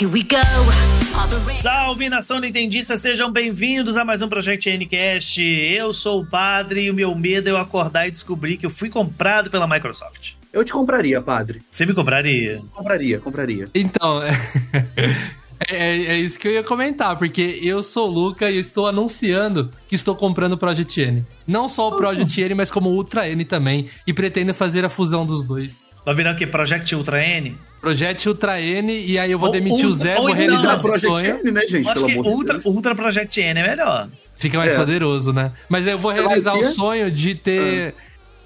Here we go. Salve nação nintendista, sejam bem-vindos a mais um Project Ncast. Eu sou o padre e o meu medo é eu acordar e descobrir que eu fui comprado pela Microsoft. Eu te compraria, padre. Você me compraria? Compraria, compraria. Então, é, é, é isso que eu ia comentar, porque eu sou o Luca e estou anunciando que estou comprando o Project N. Não só o Project N, mas como o Ultra N também. E pretendo fazer a fusão dos dois. Vai virar o quê? Project Ultra N? Project Ultra N, e aí eu vou Ou- demitir ou- o Zé, ou vou realizar esse Project sonho. N, né, gente? Eu acho Pelo que amor de Ultra. Ultra Project N é melhor. Fica mais É. poderoso, né? Mas eu vou Você realizar o sonho de ter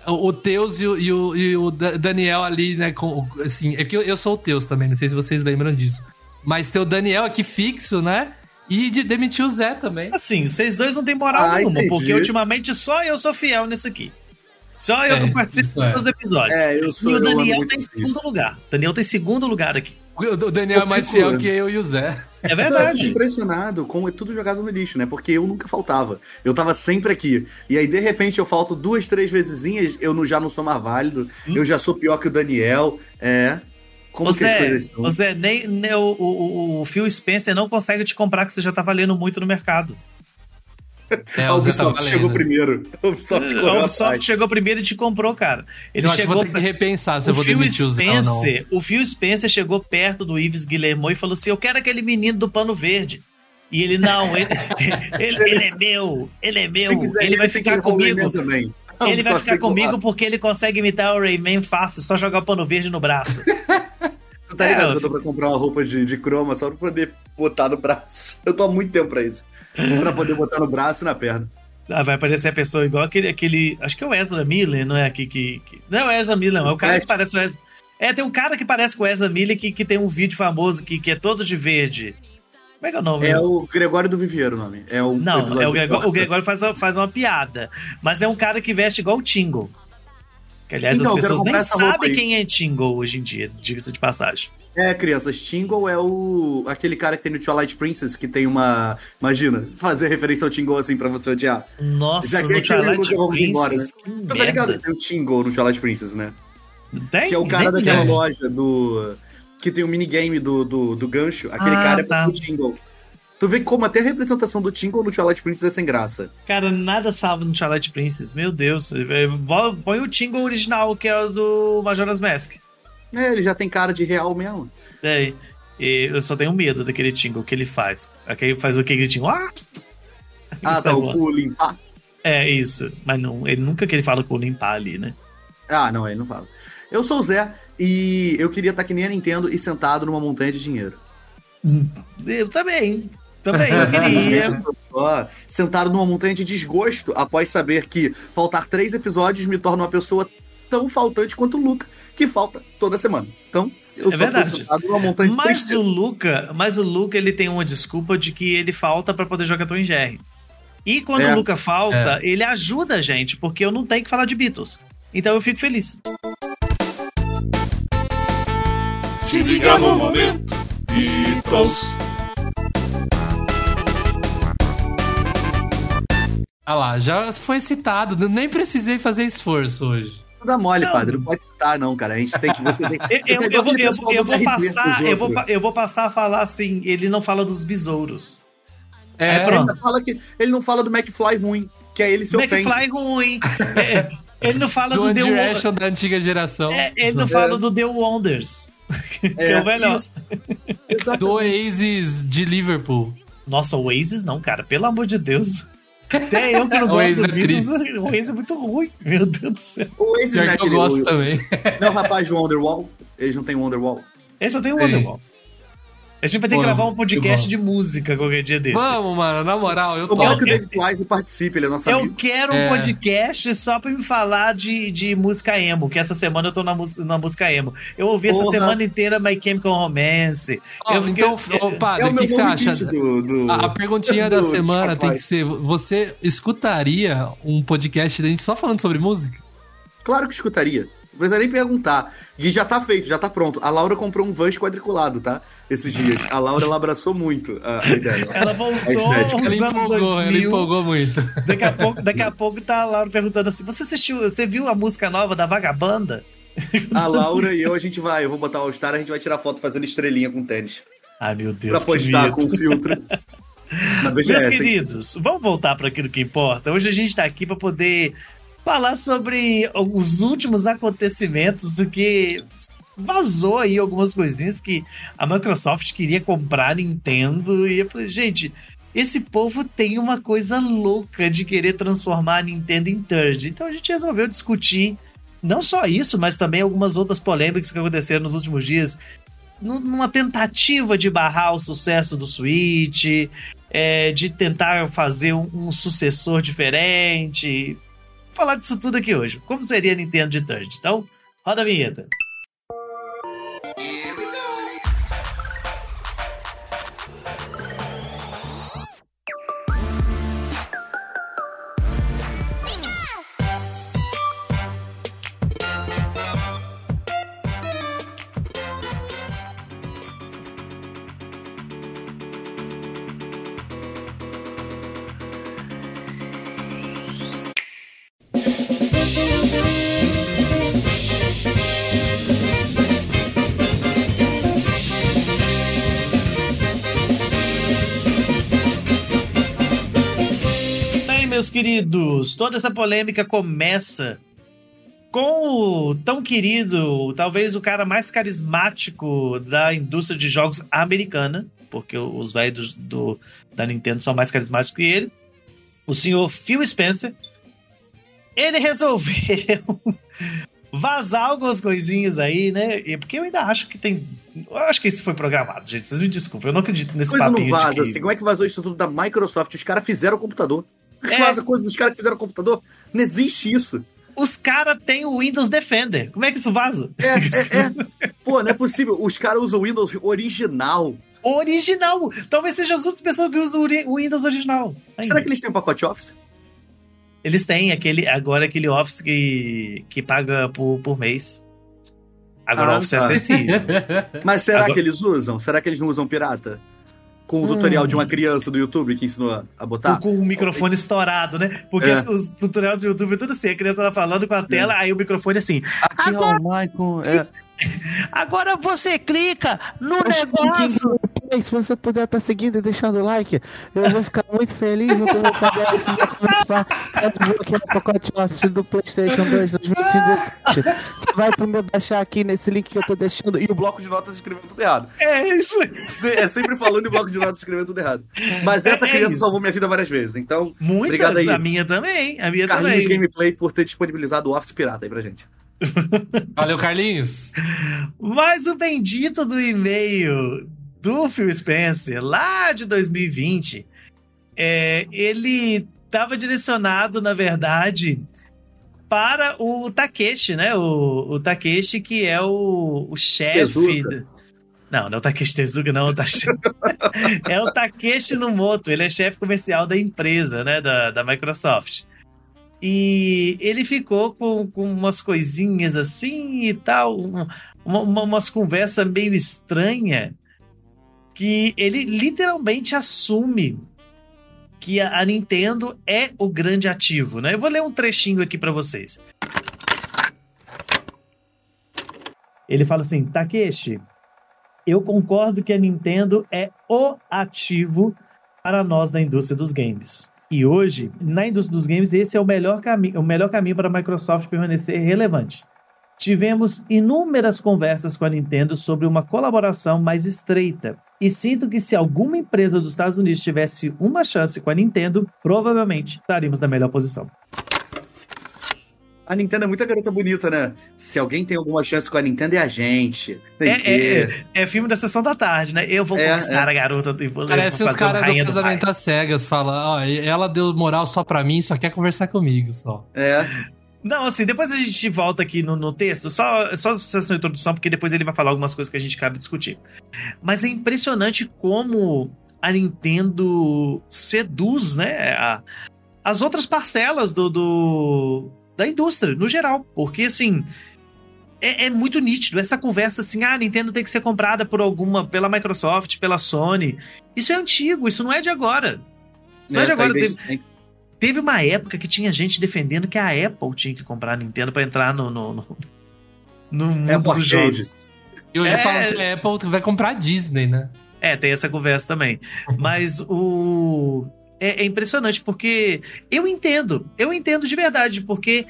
o o Teus e o, e o- e o Da- Daniel ali, né? Com, assim, é que eu, eu sou o Teus também, não sei se vocês lembram disso. Mas ter o Daniel aqui fixo, né? E de demitir o Zé também. Assim, vocês dois não tem moral Ah, nenhuma, entendi. porque ultimamente só eu sou fiel nisso aqui. Só eu É, que participo isso é. dos episódios. É, eu sou e o amo Daniel tem isso. segundo lugar. Daniel tem segundo lugar aqui. O o Daniel é mais fiel que eu e o Zé. É Eu fico verdade. impressionado como é tudo jogado no lixo, né? Porque eu nunca faltava. Eu tava sempre aqui. E aí, de repente, eu falto duas, três vezesinhas, eu não- já não sou mais válido. Eu já sou pior que o Daniel. É. Como que as Você, coisas são? você nem, nem o, o, o Phil Spencer não consegue te comprar, que você já tá valendo muito no mercado. É, a tá Ubisoft chegou valendo. primeiro. A Ubisoft A Ubisoft chegou primeiro e te comprou, cara. Ele Eu acho que chegou vou ter que repensar se eu o vou Phil demitir o Zé ou não. Spencer, o Phil Spencer chegou perto do Ives Guilherme e falou assim: Eu quero aquele menino do pano verde. E ele, não, ele, ele, ele é meu, ele é meu, Se quiser, ele vai ficar comigo. Também. Ele vai ficar comigo porque ele consegue imitar o Rayman fácil, só jogar o pano verde no braço. Tu tá ligado É, que eu tô pra comprar uma roupa de, de croma só pra poder botar no braço. Eu tô há muito tempo pra isso. pra poder botar no braço e na perna. Ah, vai aparecer a pessoa igual aquele, aquele. Acho que é o Ezra Miller, não é? aqui que, que- não é o Ezra Miller, não. É o cara que parece o Ezra. É, tem um cara que parece com o Ezra Miller que, que tem um vídeo famoso que, que é todo de verde. Como é que é o nome? É o Gregório do Viveiro o nome. É o Não, é o, Gregório, o. Gregório faz, faz uma piada. Mas é um cara que veste igual o Tingle. Que, aliás, Então, as pessoas nem sabem quem é Tingle hoje em dia, diga-se de passagem. É, crianças, Tingle é o. aquele cara que tem no Twilight Princess, que tem uma. Imagina, fazer referência ao Tingle assim pra você odiar. Nossa, Já que no é Twilight vamos embora, Princess, que Tu tá ligado tem o Tingle no Twilight Princess, né? Tem? Que é o cara daquela loja do. Que tem o minigame do, do, do gancho. Aquele Ah, cara é tá. o Tingle. Tu vê como até a representação do Tingle no Twilight Princess é sem graça. Cara, nada salva no Twilight Princess. Meu Deus. Vo- Põe o Tingle original, que é o do Majora's Mask. É, ele já tem cara de real mesmo. É, e eu só tenho medo daquele Tingle que ele faz. Aquele faz aquele Tingle. Ah! Ah, tá, o cu limpar. É, isso. Mas não, ele nunca que ele fala com limpar ali, né? Ah, não, ele não fala. Eu sou o Zé e eu queria estar que nem a Nintendo e sentado numa montanha de dinheiro. Eu também. Também, eu queria. eu tô só sentado numa montanha de desgosto após saber que faltar três episódios me torna uma pessoa tão faltante quanto o Luca, que falta toda semana. Então, eu É verdade. tô sentado numa montanha de Mas o. Luca, mas o Luca ele tem uma desculpa de que ele falta pra poder jogar Tom e Jerry. E quando É. o Luca falta, ele ajuda a gente, porque eu não tenho que falar de Beatles. Então eu fico feliz. Se liga no momento, Beatles. Ah lá, já foi citado, nem precisei fazer esforço hoje. Não dá mole, Não. padre. Não pode citar, não, cara. A gente tem que. Você tem, Eu, eu- eu vou, passar, eu vou, eu passar a falar assim, ele não fala dos besouros. É, Aí pronto. Ele, fala que, ele não fala do McFly ruim, que aí ele se ofende. McFly ruim. É, ele não fala do do, One The Direction da antiga geração. É, ele não fala do The Wonders. que é, o melhor. Do Oasis de Liverpool. Nossa, o Oasis não, cara. Pelo amor de Deus. Até eu que não O gosto do é Beatles, triste. o Oasis é muito ruim. Meu Deus do céu. O Oasis não é que eu aquele- gosto o- também. Não é o rapaz do Wonderwall? Eles não têm Wonderwall? Tenho um Sim. Wonderwall. A gente vai ter que gravar um que podcast de música qualquer dia desse. Vamos, mano, na moral, eu Tomara que topo. o David Wise participe, ele é nosso Eu amigo. quero um É. podcast só pra me falar de, de música emo, que essa semana eu tô na, na música emo. Eu ouvi essa Porra. semana inteira My Chemical Romance. Eu fiquei- então, ô, padre, É o que, meu que você acha? do, do... A, a perguntinha da do semana tem que ser: você escutaria um podcast da gente só falando sobre música? Claro que escutaria. Não precisa nem perguntar. E já tá feito, já tá pronto. A Laura comprou um Vans quadriculado, tá? Esses dias. A Laura, ela abraçou muito a, ideia. Ela voltou A Ela empolgou, ela 2000. empolgou muito. Daqui a pouco, daqui a pouco tá a Laura perguntando assim: Você assistiu, você viu a música nova da Vagabanda? A Laura e eu, a gente vai. Eu vou botar o All-Star, a gente vai tirar foto fazendo estrelinha com tênis. Ai, meu Deus. pra postar com filtro. Na Meus queridos, vamos voltar para aquilo que importa. Hoje a gente está aqui para poder falar sobre os últimos acontecimentos, o que vazou aí algumas coisinhas que a Microsoft queria comprar a Nintendo e eu falei, gente, esse povo tem uma coisa louca de querer transformar a Nintendo em third. Então a gente resolveu discutir não só isso, mas também algumas outras polêmicas que aconteceram nos últimos dias nu- numa tentativa de barrar o sucesso do Switch, é, de tentar fazer um, um sucessor diferente. Falar disso tudo aqui hoje. Como seria a Nintendo de Third? Então, roda a vinheta. Toda essa polêmica começa com o tão querido, talvez o cara mais carismático da indústria de jogos americana, porque os velhos do, da Nintendo são mais carismáticos que ele, o senhor Phil Spencer. Ele resolveu vazar algumas coisinhas aí, né? E- Porque eu ainda acho que tem. Eu acho que isso foi programado, gente. Vocês me desculpem, eu não acredito nesse Coisa não papinho de vaza, que- assim. Como é que vazou isso tudo da Microsoft? Os caras fizeram o computador. É. Vaza coisa dos caras que fizeram o computador? Não existe isso. Os caras têm o Windows Defender. Como é que isso vaza? É, é, é. Pô, não é possível. Os caras usam o Windows original. Original! Talvez seja as outras pessoas que usam o Windows original. ainda. Será que eles têm um pacote Office? Eles têm aquele, agora aquele Office que, que paga por, por mês. Agora Ah, o Office é tá. acessível. Mas será Agora- que eles usam? Será que eles não usam pirata? Com o tutorial de uma criança do YouTube que ensinou a- botar? Com o microfone estourado, né? Porque. É. os tutoriais do YouTube é tudo assim. A criança tá falando com a tela, aí o microfone assim. Aqui Agora- ó, Michael. É. Agora você clica no que negócio. Se você puder estar seguindo e deixando o like, eu vou ficar muito feliz. Vou começar a é que vai pra desbloquear o pacote Office do PlayStation 2 2017. Você vai primeiro baixar aqui nesse link que eu tô deixando. E o bloco de notas escrevendo tudo errado. É isso. É sempre falando e o bloco de notas escrevendo tudo errado. Mas essa É- é criança isso. salvou minha vida várias vezes. Então, Muitas, Obrigado aí. a minha também. A minha Carlinhos também. Gameplay por ter disponibilizado o Office pirata aí pra gente. Valeu, Carlinhos. Mas o bendito do e-mail do Phil Spencer, lá de 2020, é, ele estava direcionado, na verdade, para o Takeshi, né? O, o Takeshi, que é o, o chefe. Não, não é o Takeshi Tezuka, não. o Takeshi- é o Takeshi Numoto. Ele é chefe comercial da empresa, né? Da, da Microsoft. E ele ficou com, com umas coisinhas assim e tal, um- uma, uma- umas conversas meio estranhas, que ele literalmente assume que a, Nintendo é o grande ativo, né? Eu vou ler um trechinho aqui pra vocês. Ele fala assim: Takeshi, eu concordo que a Nintendo é o ativo para nós da indústria dos games. E hoje, na indústria dos games, esse é o melhor, o melhor caminho para a Microsoft permanecer relevante. Tivemos inúmeras conversas com a Nintendo sobre uma colaboração mais estreita. E sinto que se alguma empresa dos Estados Unidos tivesse uma chance com a Nintendo, provavelmente estaríamos na melhor posição. A Nintendo é muita garota bonita, né? Se alguém tem alguma chance com a Nintendo, é a gente. Tem É, que. é, é, é filme da sessão da tarde, né? Eu vou É, conquistar é. a garota do vou Parece os caras do casamento às cegas. Fala, ó, ela deu moral só pra mim, só quer conversar comigo, só. É. Não, assim, depois a gente volta aqui no, no texto, só, só essa introdução, porque depois ele vai falar algumas coisas que a gente cabe discutir. Mas é impressionante como a Nintendo seduz, né, a- as outras parcelas do, do- da indústria, no geral. Porque, assim, é, é muito nítido. Essa conversa assim, ah, a Nintendo tem que ser comprada por alguma, pela Microsoft, pela Sony. Isso é antigo, isso não é de agora. Isso não é de tá agora. desde Teve. Teve uma época que tinha gente defendendo que a Apple tinha que comprar a Nintendo pra entrar no, no, no, no mundo Apple dos Arcade. jogos. E hoje É. falam que a Apple vai comprar a Disney, né? É, tem essa conversa também. Mas o. É, é impressionante, porque eu entendo, eu entendo de verdade, porque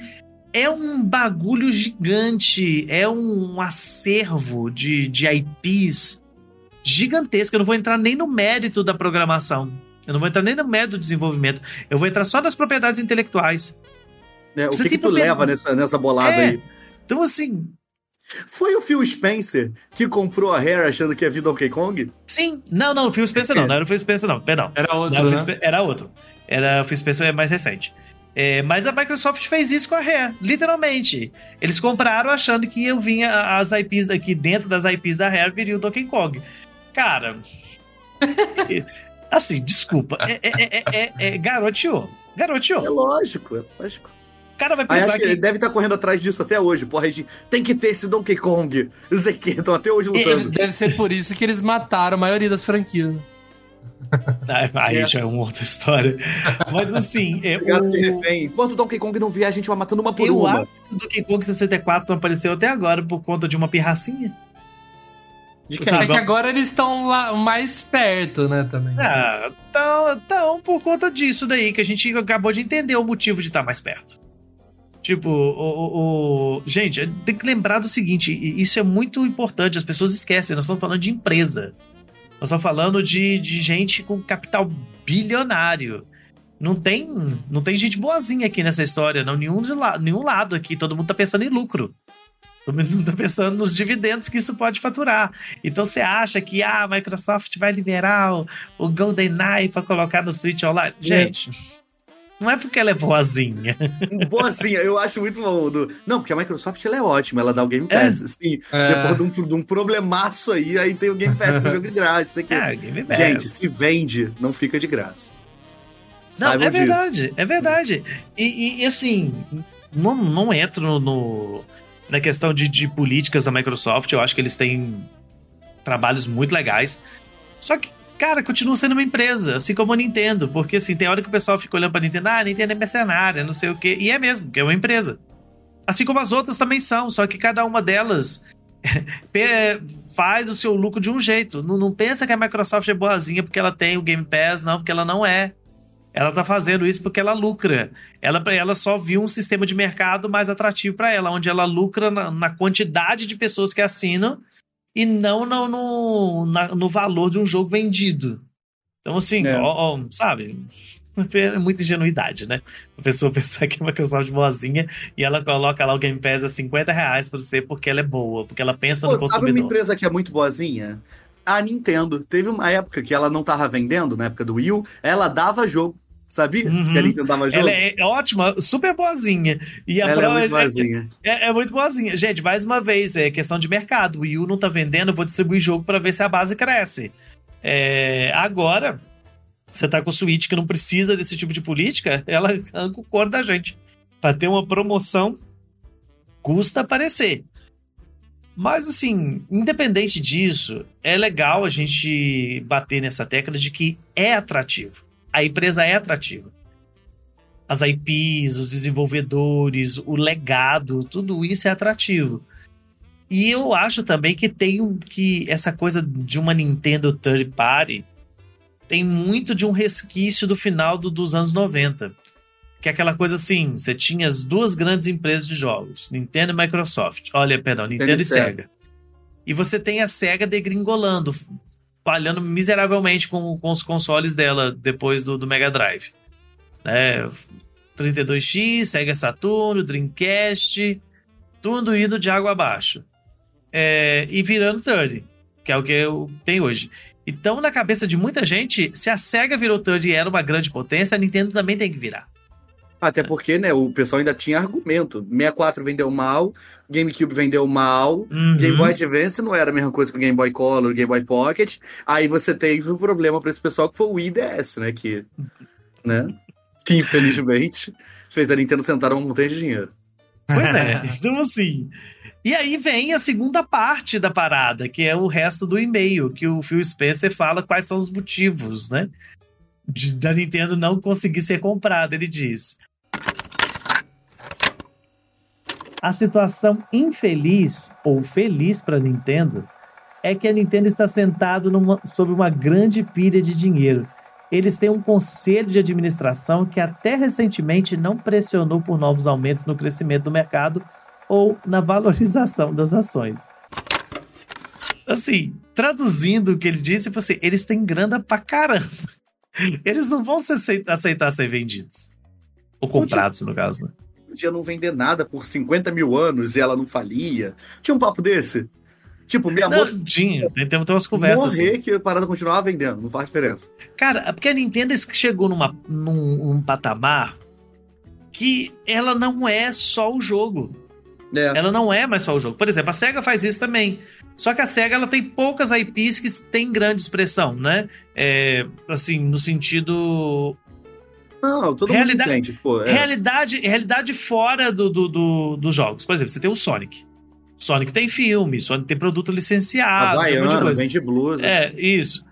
é um bagulho gigante, é um acervo de, de IPs gigantesco. Eu não vou entrar nem no mérito da programação. Eu não vou entrar nem no mérito do desenvolvimento. Eu vou entrar só nas propriedades intelectuais. É, o Você que, que tu problema- leva nessa, nessa bolada É. aí? Então, assim, Foi o Phil Spencer que comprou a Rare achando que ia vir Donkey Kong? sim. Não, não, o Phil Spencer não. Não era o Phil Spencer, não. Perdão. Era Não, outro, o Phil né? Era outro. Era o Phil Spencer é mais recente. É, mas a Microsoft fez isso com a Rare, literalmente. Eles compraram achando que iam vir a- as IPs daqui, dentro das IPs da Rare, viria o Donkey Kong. Cara. assim, desculpa. É, é, é, é, é garoteou. É Garoteou. lógico, é lógico. O cara vai Aí pensar acho que ele deve estar correndo atrás disso até hoje. Porra, de tem que ter esse Donkey Kong. Não sei que, estão até hoje lutando. Deve ser por isso que eles mataram a maioria das franquias. Ah, Aí É. já é uma outra história. Mas assim, é, o... refém. Enquanto o Donkey Kong não vier, a gente vai matando uma por eu uma. acho que o Donkey Kong 64 não apareceu até agora por conta de uma pirracinha. De quem? É que agora eles estão lá mais perto, né, também. Ah, então, então, por conta disso daí, que a gente acabou de entender o motivo de estar mais perto. Tipo, o, o- o- gente, tem que lembrar do seguinte: e isso é muito importante, as pessoas esquecem, nós estamos falando de empresa. Nós estamos falando de, de gente com capital bilionário. Não tem, não tem gente boazinha aqui nessa história, não. Nenhum, de la, nenhum lado aqui. Todo mundo tá pensando em lucro. Todo mundo tá pensando nos dividendos que isso pode faturar. Então você acha que ah, a Microsoft vai liberar o, o GoldenEye para colocar no Switch Online? Gente, não é porque ela é boazinha. Boazinha, eu acho muito bom. do- Não, porque a Microsoft ela é ótima, ela dá o Game Pass. Sim, É. depois de um, de um problemaço aí, aí tem o Game Pass com o jogo de graça. Isso aqui. Ah, Game Pass. Gente, se vende, não fica de graça. Não, Saibam é disso. verdade, é verdade. E, e- e, assim, não, não entro no, no- na questão de, de políticas da Microsoft. Eu acho que eles têm trabalhos muito legais. Só que, cara, continua sendo uma empresa, assim como a Nintendo. Porque assim, tem hora que o pessoal fica olhando pra Nintendo, ah, a Nintendo é mercenária, não sei o quê. E é mesmo, que é uma empresa. Assim como as outras também são, só que cada uma delas faz o seu lucro de um jeito. Não, não pensa que a Microsoft é boazinha porque ela tem o Game Pass, não, porque ela não é. Ela tá fazendo isso porque ela lucra. Ela, ela só viu um sistema de mercado mais atrativo para ela, onde ela lucra na, na quantidade de pessoas que assinam e não no, no, na- no valor de um jogo vendido. Então, assim, É. ó, ó, sabe? É muita ingenuidade, né? A pessoa pensar que é uma Microsoft boazinha e ela coloca lá o Game Pass a 50 reais pra você porque ela é boa, porque ela pensa Pô, no sabe uma consumidor. empresa que é muito boazinha? A Nintendo. Teve uma época que ela não tava vendendo, na época do Wii U, ela dava jogo. Sabia Uhum. que a Nintendo dava jogo? Ela é ótima, super boazinha. E a Ela é muito boazinha. É, é muito boazinha. Gente, mais uma vez, é questão de mercado. O Wii U não tá vendendo, eu vou distribuir jogo pra ver se a base cresce. É, agora, você tá com o Switch que não precisa desse tipo de política, ela arranca o cor da gente. Pra ter uma promoção, custa aparecer. Mas, assim, independente disso, é legal a gente bater nessa tecla de que é atrativo. A empresa é atrativa as IPs, os desenvolvedores, o legado, tudo isso é atrativo. E eu acho também que tem um, que essa coisa de uma Nintendo third party tem muito de um resquício do final do- dos anos 90. Que é aquela coisa assim, você tinha as duas grandes empresas de jogos, Nintendo e Microsoft. Olha, perdão, Nintendo, Nintendo e Sega. Sega. E você tem a Sega degringolando, falhando miseravelmente com, com os consoles dela depois do, do Mega Drive. Né? 32X, Sega Saturno, Dreamcast, tudo indo de água abaixo. É, e virando third, que é o que eu tenho hoje. Então, na cabeça de muita gente, se a SEGA virou third e era uma grande potência, a Nintendo também tem que virar. Até porque, né, o pessoal ainda tinha argumento. 64 vendeu mal, GameCube vendeu mal, Uhum. Game Boy Advance não era a mesma coisa que o Game Boy Color, Game Boy Pocket. Aí você teve um problema pra esse pessoal que foi o Wii DS, né, que, né, que infelizmente fez a Nintendo sentar um montão de dinheiro. Pois é. Então, assim. E aí vem a segunda parte da parada, que é o resto do e-mail, que o Phil Spencer fala quais são os motivos, né? de- da Nintendo não conseguir ser comprada. Ele diz: A situação infeliz ou feliz para Nintendo é que a Nintendo está sentada sobre uma grande pilha de dinheiro. Eles têm um conselho de administração que até recentemente não pressionou por novos aumentos no crescimento do mercado ou na valorização das ações. Assim, traduzindo o que ele disse, você, eles têm grana pra caramba. Eles não vão se aceitar, aceitar ser vendidos. Ou comprados, no caso, né? Podia não vender nada por 50 mil anos e ela não falia. Tinha um papo desse? Tipo, minha Não, moto tinha, tem umas conversas assim. morrer que a parada continuava vendendo, não faz diferença. Cara, é porque a Nintendo chegou numa, num, num patamar que ela não é só o jogo. É. Ela não é mais só o jogo. Por exemplo, a SEGA faz isso também. Só que a SEGA ela tem poucas IPs que têm grande expressão, né? É, assim, no sentido. Não, todo Realidade- mundo entende, pô. É. Realidade, realidade fora do, do, do- dos jogos. Por exemplo, você tem o Sonic. Sonic tem filme, Sonic tem produto licenciado, coisa. vende blues. É, isso.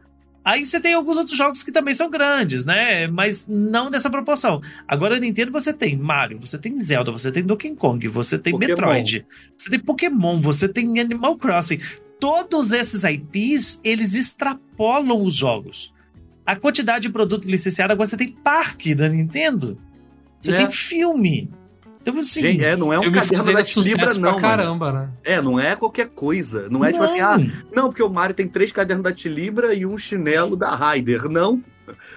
Aí você tem alguns outros jogos que também são grandes, né? Mas não nessa proporção. Agora, Nintendo você tem Mario, você tem Zelda, você tem Donkey Kong, você tem Pokémon. Metroid, você tem Pokémon, você tem Animal Crossing. Todos esses IPs, eles extrapolam os jogos. A quantidade de produto licenciado, agora você tem parque da Nintendo. Você É. tem filme. Então, assim. Gente, é, não é um caderno da Libra, não. caramba, né? É, não é qualquer coisa. Não é tipo assim, ah, não, porque o Mario tem três cadernos da Tilibra e um chinelo da Raider. Não,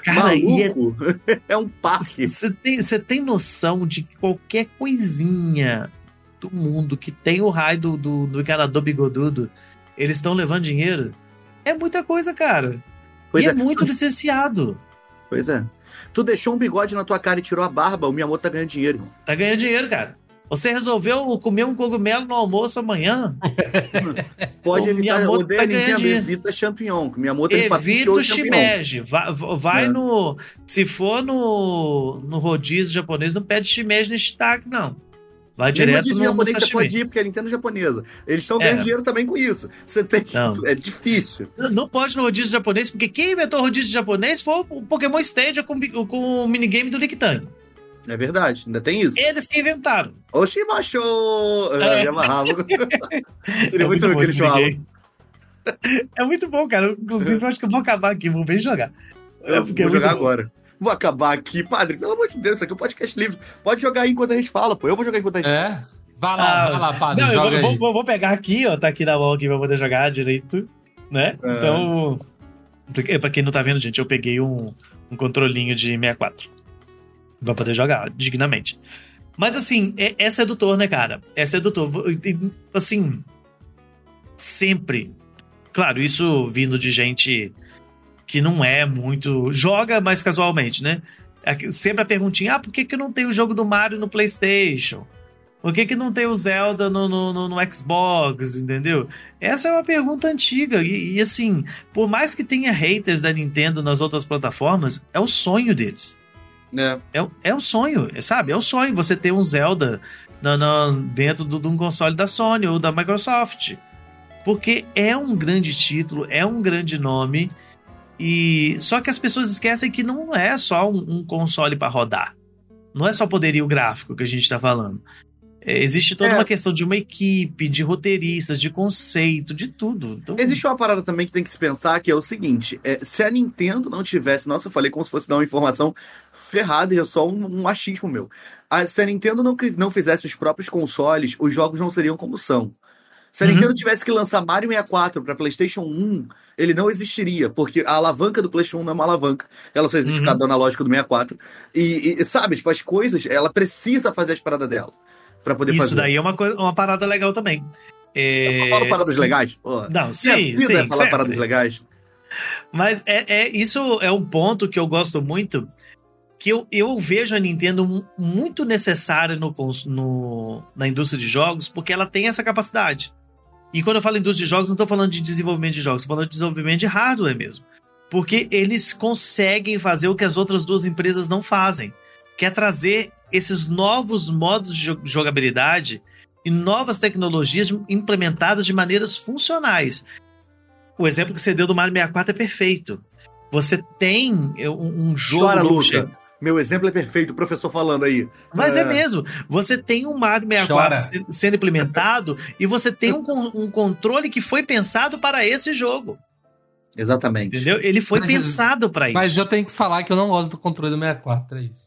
cara, é maluco. É... um passe. Você tem, você tem noção de que qualquer coisinha do mundo que tem o raio do, do, do encanador bigodudo, eles estão levando dinheiro? É muita coisa, cara. Pois e é. é. muito licenciado. Pois é. Tu deixou um bigode na tua cara e tirou a barba, o Miyamoto tá ganhando dinheiro, irmão. Tá ganhando dinheiro, cara. Você resolveu comer um cogumelo no almoço amanhã? Pode O evitar, Miyamoto odeia tá Nintendo, dinheiro. evita champignon. Miyamoto ele Evita o shimeji. Vai, vai É. no. Se for no, no rodízio japonês, não pede shimeji nem shiitake, não. Vai direto no, no japonês você sashimi. pode ir, porque a Nintendo é japonesa. Eles estão ganhando É. dinheiro também com isso. Você tem que... Não. É difícil. Não pode no rodízio japonês, porque quem inventou o rodízio japonês foi o Pokémon Stadia com, com o minigame do Lictang. É verdade, ainda tem isso. Eles que inventaram. Oxi, macho! É. É. Me amarrava. Queria É muito bom que eles. É muito bom, cara. Inclusive, eu acho que eu vou acabar aqui, vou bem jogar. É, Eu é vou jogar bom. Vou acabar aqui, padre. Pelo amor de Deus, isso aqui é um podcast livre. Pode jogar aí enquanto a gente fala, pô. Eu vou jogar enquanto a gente É? Vai lá, Ah, vai lá, padre, Não, eu joga vou, aí. vou- vou- pegar aqui, ó. Tá aqui na mão aqui pra poder jogar direito, né? É. Então. Pra quem não tá vendo, gente, eu peguei um, um controlinho de 64. Pra poder jogar dignamente. Mas assim, é, é sedutor, né, cara? É sedutor. Assim. Sempre. Claro, isso vindo de gente que não é muito. Joga mais casualmente, né? É Sempre a perguntinha: ah, por que, que não tem o jogo do Mario no PlayStation? Por que, que não tem o Zelda no, no, no- no Xbox, entendeu? Essa é uma pergunta antiga. E, e, assim, por mais que tenha haters da Nintendo nas outras plataformas, é o sonho deles. É. É, o- é o sonho, sabe? É o sonho você ter um Zelda na- na- dentro do- de um console da Sony ou da Microsoft. Porque é um grande título, é um grande nome. E só que as pessoas esquecem que não é só um, um console para rodar. Não é só poderio gráfico que a gente está falando. É, existe toda É. uma questão de uma equipe, de roteiristas, de conceito, de tudo. Então, Existe uma parada também que tem que se pensar, que é o seguinte: é, se a Nintendo não tivesse. Nossa, eu falei como se fosse dar uma informação ferrada e é só um, um achismo meu. Ah, se a Nintendo não, não fizesse os próprios consoles, os jogos não seriam como são. Se a Uhum. Nintendo tivesse que lançar Mario 64 para PlayStation 1, ele não existiria, porque a alavanca do PlayStation 1 não é uma alavanca, ela só existe Uhum. por causa do analógico do 64. E, e, sabe, tipo, as coisas, ela precisa fazer as paradas dela para poder isso fazer. daí é uma, coisa, uma parada legal também. É... Eu só falo paradas legais? Pô. Não, Minha sim, vida sim. é falar sempre. paradas legais. Mas é, é- isso é um ponto que eu gosto muito, que eu, eu vejo a Nintendo mu- muito necessária no, no- na indústria de jogos, porque ela tem essa capacidade. E quando eu falo indústria de jogos, não estou falando de desenvolvimento de jogos, estou falando de desenvolvimento de hardware mesmo. Porque eles conseguem fazer o que as outras duas empresas não fazem, que é trazer esses novos modos de jo- jogabilidade e novas tecnologias implementadas de maneiras funcionais. O exemplo que você deu do Mario 64 é perfeito. Você tem um, um jogo Chora, Luca. Meu exemplo é perfeito, o professor falando aí. Mas é, mesmo. Você tem um Mario 64 Chora. se- sendo implementado e você tem um, um controle que foi pensado para esse jogo. Exatamente. Entendeu? Ele foi Mas- pensado para isso. Mas eu tenho que falar que eu não gosto do controle do 64, é isso.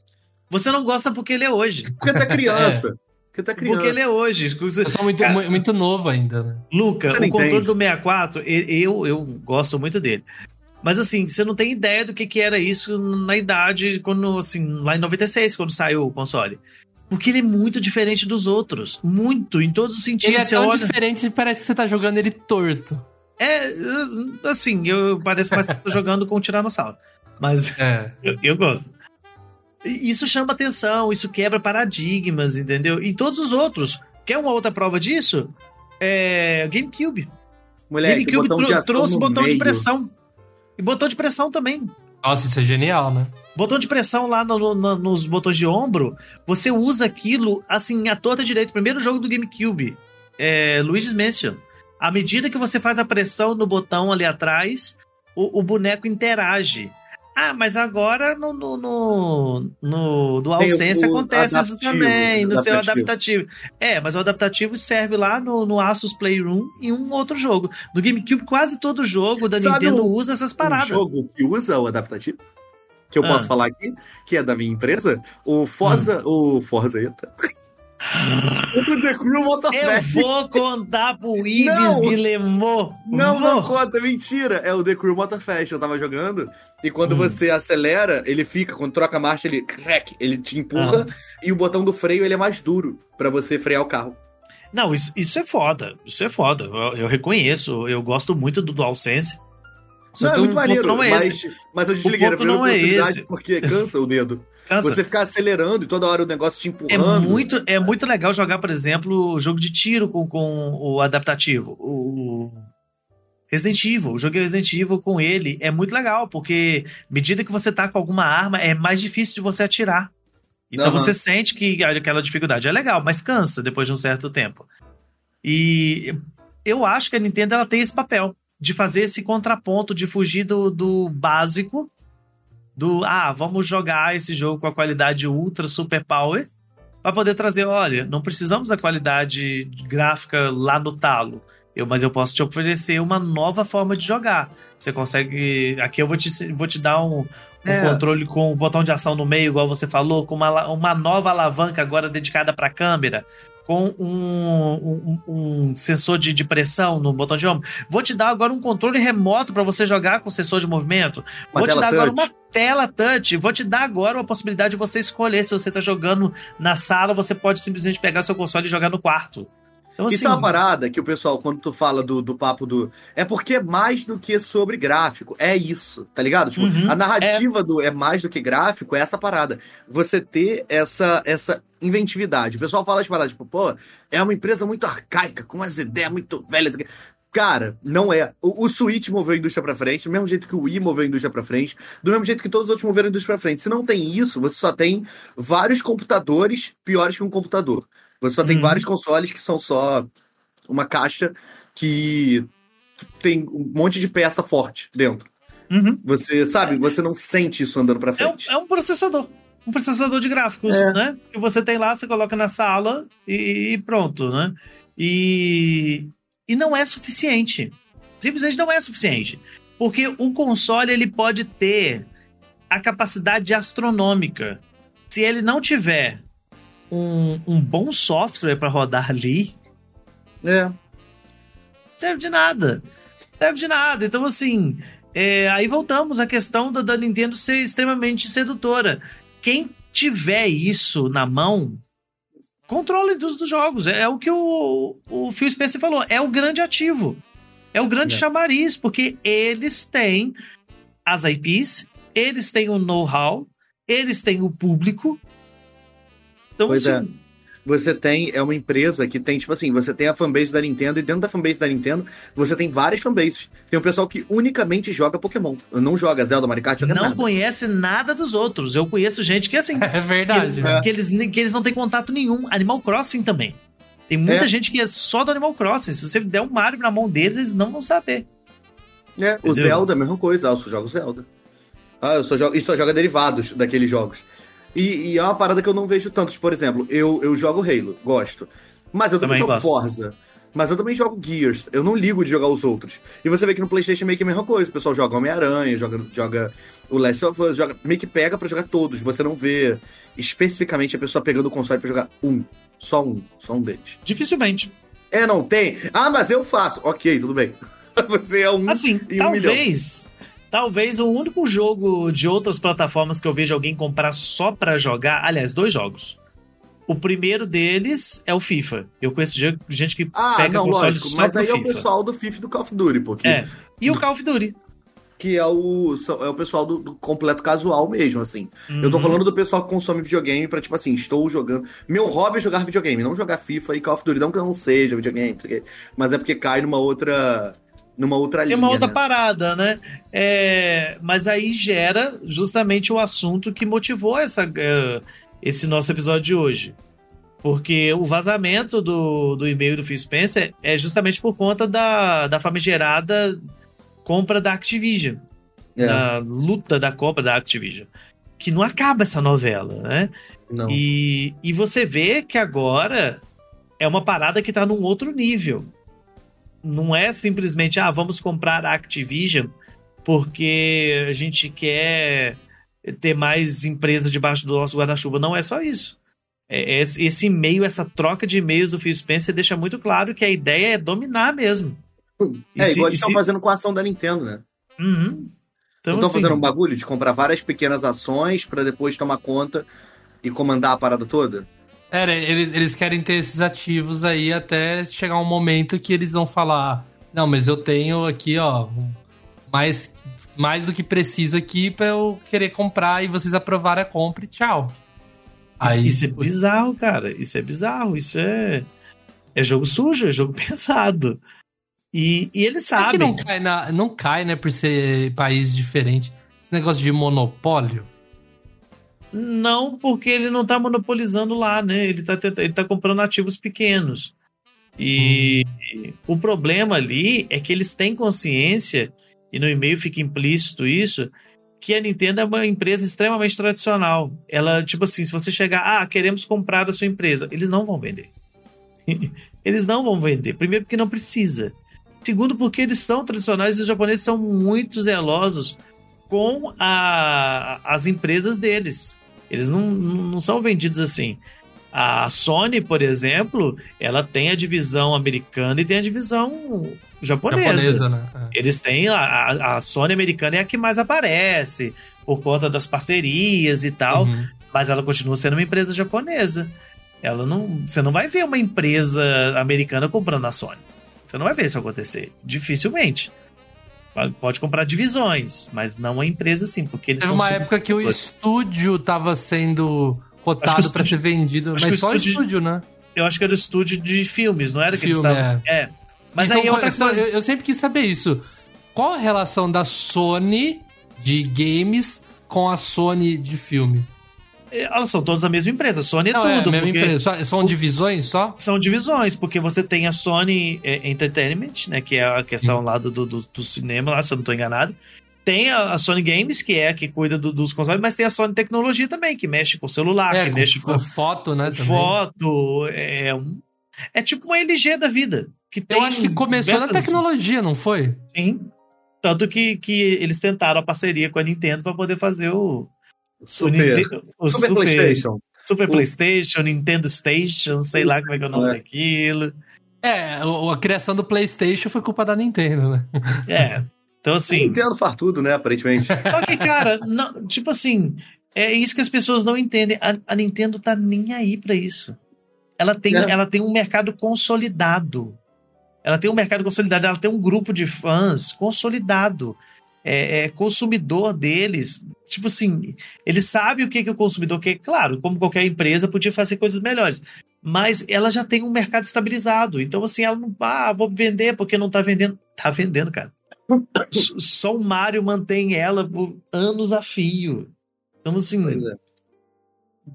Você não gosta porque ele é hoje. Porque é criança. Porque tu é criança. Porque ele é hoje. Você- Eu sou muito, Cara, mu- muito novo ainda, né? Luca, o controle entende. do 64, e- eu, eu gosto muito dele. Mas assim, você não tem ideia do que, que era isso na idade, quando, assim, lá em 96, quando saiu o console. Porque ele é muito diferente dos outros. Muito, em todos os sentidos. Ele é Você tão olha- diferente que parece que você tá jogando ele torto. É, assim, eu mais que tô jogando com um tiranossauro. Mas É. eu, eu gosto. Isso chama atenção, isso quebra paradigmas, entendeu? E todos os outros. Quer uma outra prova disso? É. GameCube. Moleque, GameCube botão de trou- trouxe botão de meio. pressão. E botão de pressão também. Nossa, isso é genial, né? Botão de pressão lá no- no- no- nos botões de ombro, você usa aquilo assim, à torta direita. Primeiro jogo do GameCube, é, Luigi's Mansion. À medida que você faz a pressão no botão ali atrás, o, o boneco interage. Ah, mas agora no, no, no, no DualSense Tem o acontece isso também, no seu adaptativo. É, mas o adaptativo serve lá no, no Asus Playroom e um outro jogo. No GameCube, quase todo jogo da Sabe Nintendo um- usa essas Um paradas. jogo que usa o adaptativo, que eu Ah. posso falar aqui, que é da minha empresa, o Forza, o Forza, eita. O The Crew Eu vou contar pro Ives Não. Guillemot. Não, não conta, mentira. É o The Crew Motorfest. Eu tava jogando e quando Hum. você acelera, ele fica, quando troca a marcha, ele crack, ele te empurra e o botão do freio ele é mais duro pra você frear o carro. Não, isso, isso é foda. Isso é foda. Eu, eu reconheço. Eu gosto muito do DualSense. Só não, é muito maneiro, é mas, esse. mas eu desliguei a primeira não é esse. porque cansa o dedo. Você ficar acelerando e toda hora o negócio te É empurrando. muito, é muito legal jogar, por exemplo, o jogo de tiro com, com o adaptativo. O Resident Evil. Eu joguei Resident Evil com ele. É muito legal, porque à medida que você tá com alguma arma, é mais difícil de você atirar. Então Aham. você sente que aquela dificuldade é legal, mas cansa depois de um certo tempo. E eu acho que a Nintendo ela tem esse papel de fazer esse contraponto, de fugir do, do básico, do ah, vamos jogar esse jogo com a qualidade ultra super power, para poder trazer, olha, não precisamos da qualidade gráfica lá no talo. Eu, mas eu posso te oferecer uma nova forma de jogar. Você consegue. Aqui eu vou te, vou te dar um, um É. controle com o botão de ação no meio, igual você falou, com uma, uma nova alavanca agora dedicada para câmera, com um, um, um sensor de, de pressão no botão de ombro. Vou te dar agora um controle remoto para você jogar com sensor de movimento. Uma vou te dar agora touch. uma tela touch. Vou te dar agora a possibilidade de você escolher se você tá jogando na sala, você pode simplesmente pegar seu console e jogar no quarto. Então, Isso assim, é uma parada que o pessoal, quando tu fala do, do papo do. É porque é mais do que sobre gráfico. É isso, tá ligado? Tipo, Uhum, a narrativa do é mais do que gráfico é essa parada. Você ter essa, essa inventividade. O pessoal fala as paradas, tipo, pô, é uma empresa muito arcaica, com umas ideias muito velhas. Cara, não é. O, o Switch moveu a indústria pra frente, do mesmo jeito que o Wii moveu a indústria pra frente, do mesmo jeito que todos os outros moveram a indústria pra frente. Se não tem isso, você só tem vários computadores piores que um computador. Você só tem Uhum. vários consoles que são só uma caixa que tem um monte de peça forte dentro. uhum. Você sabe, você não sente isso andando pra É um, frente. é um processador. Um processador de gráficos, É. né? Que você tem lá, você coloca na sala e, e pronto, né? E, e não é suficiente. Simplesmente não é suficiente. Porque o console ele pode ter a capacidade astronômica. Se ele não tiver um, um bom software para rodar ali, É. serve de nada. Serve de nada. Então, assim, é, aí voltamos à questão da, da Nintendo ser extremamente sedutora. Quem tiver isso na mão, controle dos, dos jogos. É, o que o, o Phil Spencer falou. É o grande ativo. É o grande É. chamariz, porque eles têm as IPs, eles têm o know-how, eles têm o público. Então, Pois é. assim, Você tem, é uma empresa que tem, tipo assim, você tem a fanbase da Nintendo e dentro da fanbase da Nintendo você tem várias fanbases. Tem um pessoal que unicamente joga Pokémon. Não joga Zelda, Mario Kart, joga não nada. conhece nada dos outros. Eu conheço gente que, assim, É verdade. Que, É. que eles, que eles não têm contato nenhum. Animal Crossing também. Tem muita É. gente que é só do Animal Crossing. Se você der um Mario na mão deles, eles não vão saber. É, o Entendeu? Zelda, a mesma coisa. Ah, eu só jogo Zelda. Ah, eu só jogo, e só joga derivados daqueles jogos. E, e é uma parada que eu não vejo tanto. Tipo, Por exemplo, eu, eu jogo Halo, gosto. Mas eu também, Também jogo gosto. Forza. Mas eu também jogo Gears. Eu não ligo de jogar os outros. E você vê que no PlayStation é meio que a mesma coisa. O pessoal joga Homem-Aranha, joga, joga o Last of Us, joga, meio que pega pra jogar todos. Você não vê especificamente a pessoa pegando o console pra jogar um. Só um. Só um deles. Dificilmente. É, não tem? Ah, mas eu faço. Ok, tudo bem. Você é um. Assim, um milhão. Talvez. O único jogo de outras plataformas que eu vejo alguém comprar só pra jogar. Aliás, dois jogos. O primeiro deles é o FIFA. Eu conheço ge- gente que Ah, pega não, console lógico. só Mas aí é o FIFA. pessoal do FIFA e do Call of Duty, porque. É. E o Call of Duty. Que é o, é o pessoal do, do completo casual mesmo, assim. Eu tô Uhum. falando do pessoal que consome videogame pra, tipo assim, estou jogando. Meu hobby é jogar videogame, não jogar FIFA e Call of Duty. Não que eu não seja videogame, mas é porque cai numa outra. Numa outra linha. uma outra né? parada, né? É, mas aí gera justamente o assunto que motivou essa, eh, esse nosso episódio de hoje. Porque o vazamento do, do e-mail do Phil Spencer é justamente por conta da, da famigerada compra da Activision. É, Da luta da compra da Activision. Que não acaba essa novela, né? não. E, e você vê que agora é uma parada que tá num outro nível. Não é simplesmente, ah, vamos comprar a Activision porque a gente quer ter mais empresa debaixo do nosso guarda-chuva. Não é só isso. É- é esse e-mail, essa troca de e-mails do Phil Spencer deixa muito claro que a ideia é dominar mesmo. E É, se- igual eles estão se- fazendo com a ação da Nintendo, né? Uhum. Então, estão assim, fazendo um bagulho de comprar várias pequenas ações pra depois tomar conta e comandar a parada toda? É, né, eles, eles querem ter esses ativos aí até chegar um momento que eles vão falar: Não, mas eu tenho aqui, ó, mais, mais do que precisa aqui pra eu querer comprar e vocês aprovarem a compra e tchau. Isso, isso é bizarro, cara. Isso é bizarro. Isso é. É jogo sujo, é jogo pesado. E, e eles Será que sabem. não cai, na, não cai, né, por ser país diferente? Esse negócio de monopólio? Não, porque ele não tá monopolizando lá, né? Ele tá, tenta- ele tá comprando ativos pequenos. E o problema ali é que eles têm consciência, e no e-mail fica implícito isso, que a Nintendo é uma empresa extremamente tradicional. Ela, tipo assim, se você chegar, ah, queremos comprar a sua empresa, eles não vão vender. eles não vão vender. Primeiro, porque não precisa. Segundo, porque eles são tradicionais e os japoneses são muito zelosos com a- as empresas deles. Eles não, não são vendidos assim. A Sony, por exemplo, ela tem a divisão americana e tem a divisão japonesa. Japonesa, né? É. Eles têm a, a, Sony americana é a que mais aparece por conta das parcerias e tal, Uhum. mas ela continua sendo uma empresa japonesa. Ela não, você não vai ver uma empresa americana comprando a Sony. Você não vai ver isso acontecer, dificilmente. Pode comprar divisões, mas não uma empresa assim, porque eles Teve são uma época que o estúdio tava sendo cotado pra ser vendido, mas só o estúdio- estúdio, né? eu acho que era o estúdio de filmes, não era que Filme, eles estavam. É. Mas E aí é outra co- coisa. Eu, eu sempre quis saber isso. Qual a relação da Sony de games com a Sony de filmes? Elas são todas a mesma empresa, Sony é Não, tudo. é a mesma empresa. Só- são divisões só? são divisões, porque você tem a Sony eh, Entertainment, né, que é a questão lá do, do, do cinema, lá, se eu não estou enganado. Tem a, a Sony Games, que é a que cuida do- dos consoles, mas tem a Sony Tecnologia também, que mexe com celular, é, que com mexe com fo- foto, né? foto. É, um- é tipo uma LG da vida. Que Eu acho que começou na diversas- tecnologia, não foi? Sim. Tanto que, que eles tentaram a parceria com a Nintendo para poder fazer o, Super. O Super, Super, PlayStation. Super O- PlayStation, Nintendo Station, sei lá como é que é o nome É. daquilo. É, a criação do PlayStation foi culpa da Nintendo, né? É. Então, assim. Nintendo faz tudo, né, aparentemente. Só que, cara, não- tipo assim, é isso que as pessoas não entendem. A, a Nintendo tá nem aí pra isso. Ela tem, É. ela tem um mercado consolidado. Ela tem um mercado consolidado, ela tem um grupo de fãs consolidado. É, é consumidor deles. Tipo assim, ele sabe o que, que o consumidor quer. Claro, como qualquer empresa, podia fazer coisas melhores. Mas ela já tem um mercado estabilizado. Então, assim, ela não. Ah, vou vender porque não tá vendendo. Tá vendendo, cara. Só o Mario mantém ela por anos a fio. Então, assim, é.